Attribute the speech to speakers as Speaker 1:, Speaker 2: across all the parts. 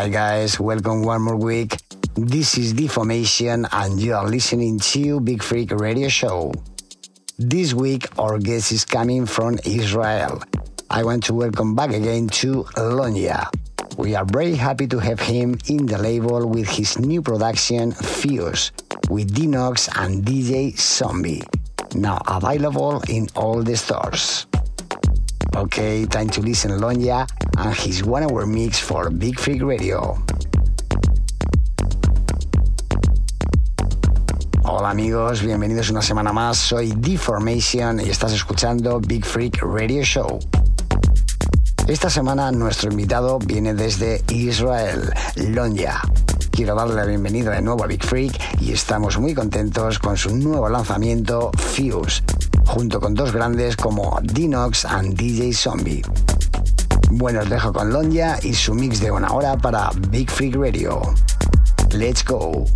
Speaker 1: Hi guys, welcome one more week. This is Deformation and you are listening to Big Freak Radio Show. This week our guest is coming from Israel. I want to welcome back again to Lonya. We are very happy to have him in the label with his new production Fuse with Dinox and DJ Zombie. Now available in all the stores. Okay, time to listen Lonya and his one hour mix for Big Freak Radio. Hola amigos, bienvenidos una semana más. Soy Deformation y estás escuchando Big Freak Radio Show. Esta semana nuestro invitado viene desde Israel, Lonya. Quiero darle la bienvenida de nuevo a Big Freak y estamos muy contentos con su nuevo lanzamiento Fuse, junto con dos grandes como Dinox and DJ Zombie. Bueno, os dejo con Lonya y su mix de una hora para Big Freak Radio. Let's go.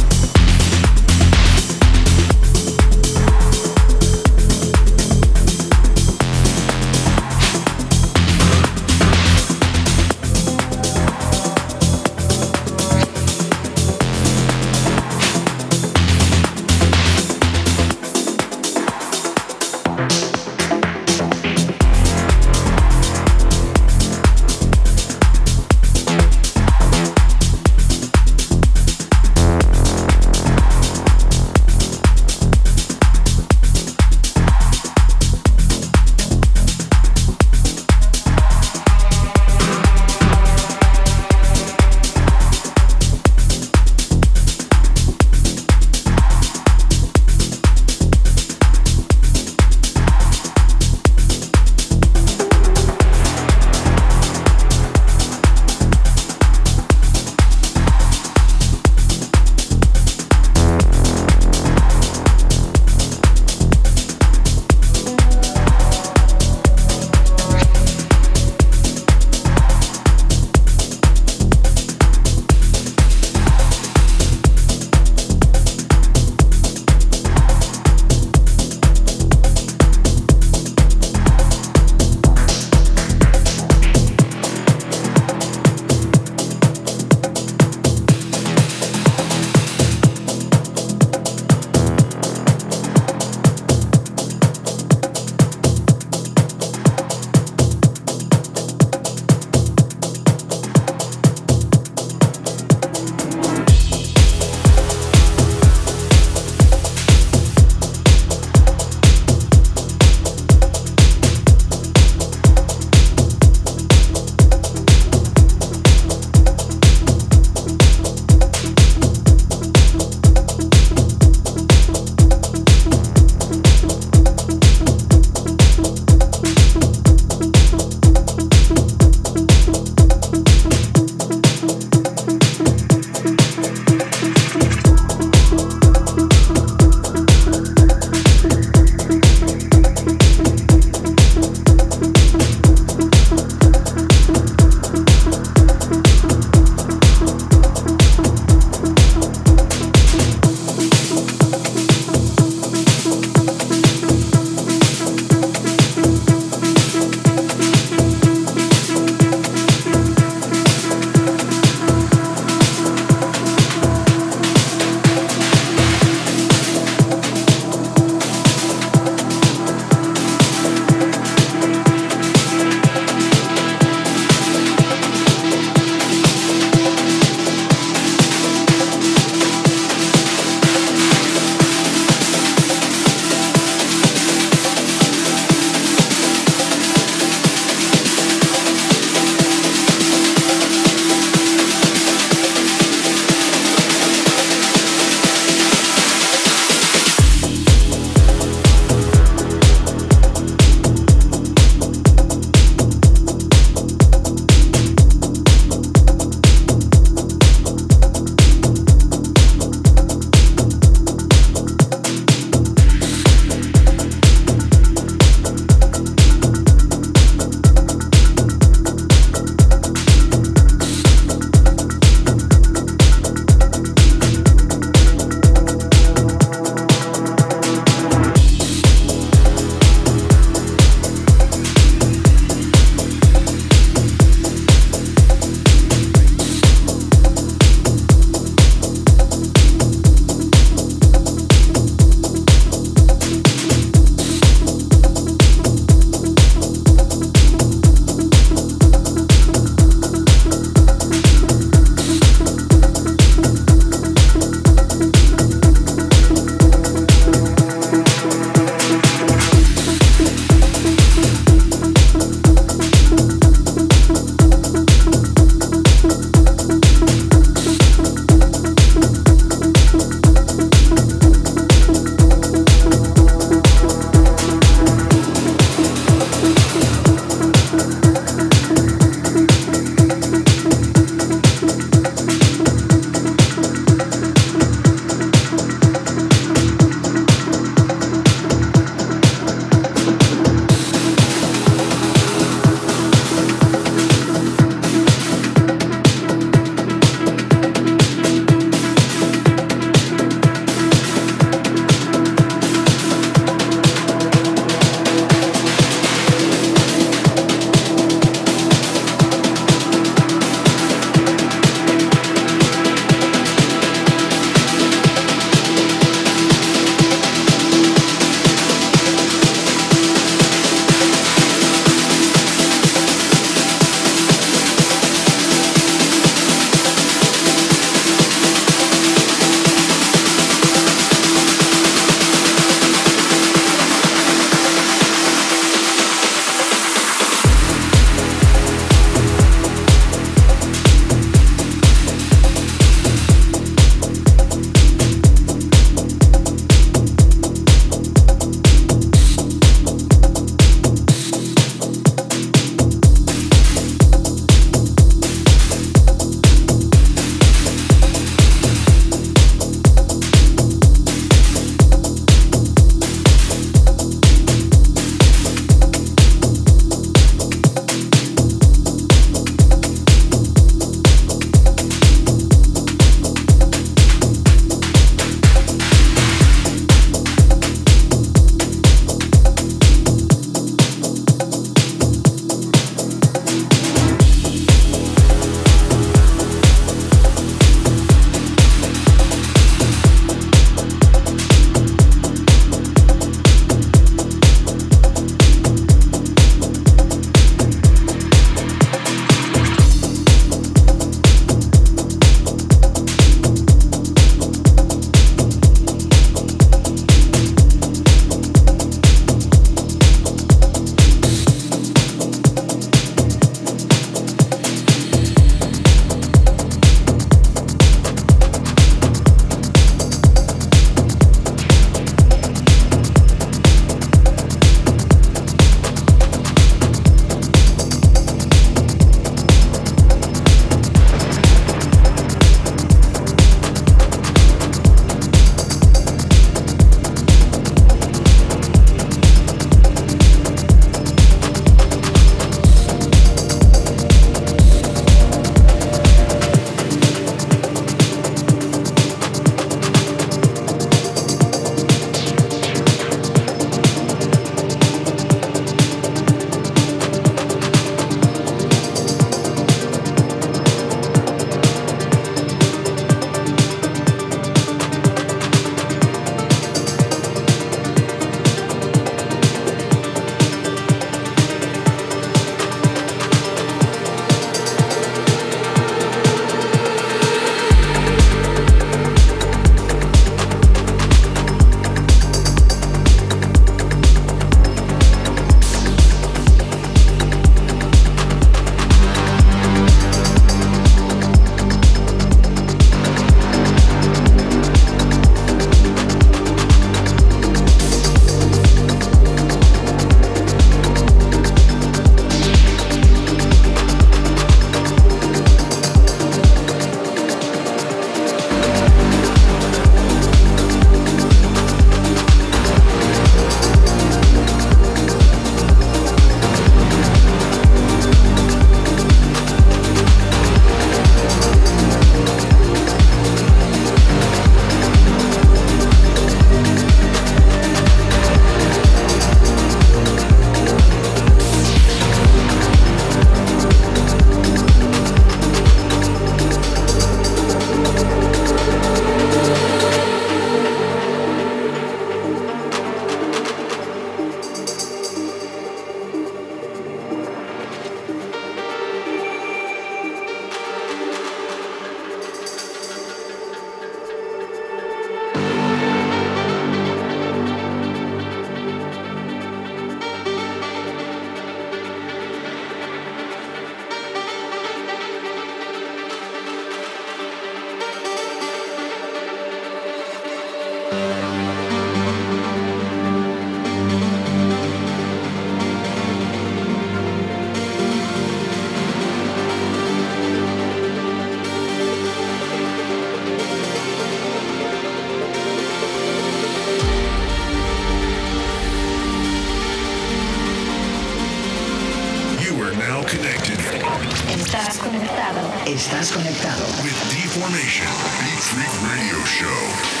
Speaker 2: Estás conectado.
Speaker 3: With Deformation, Beat Freak Radio Show.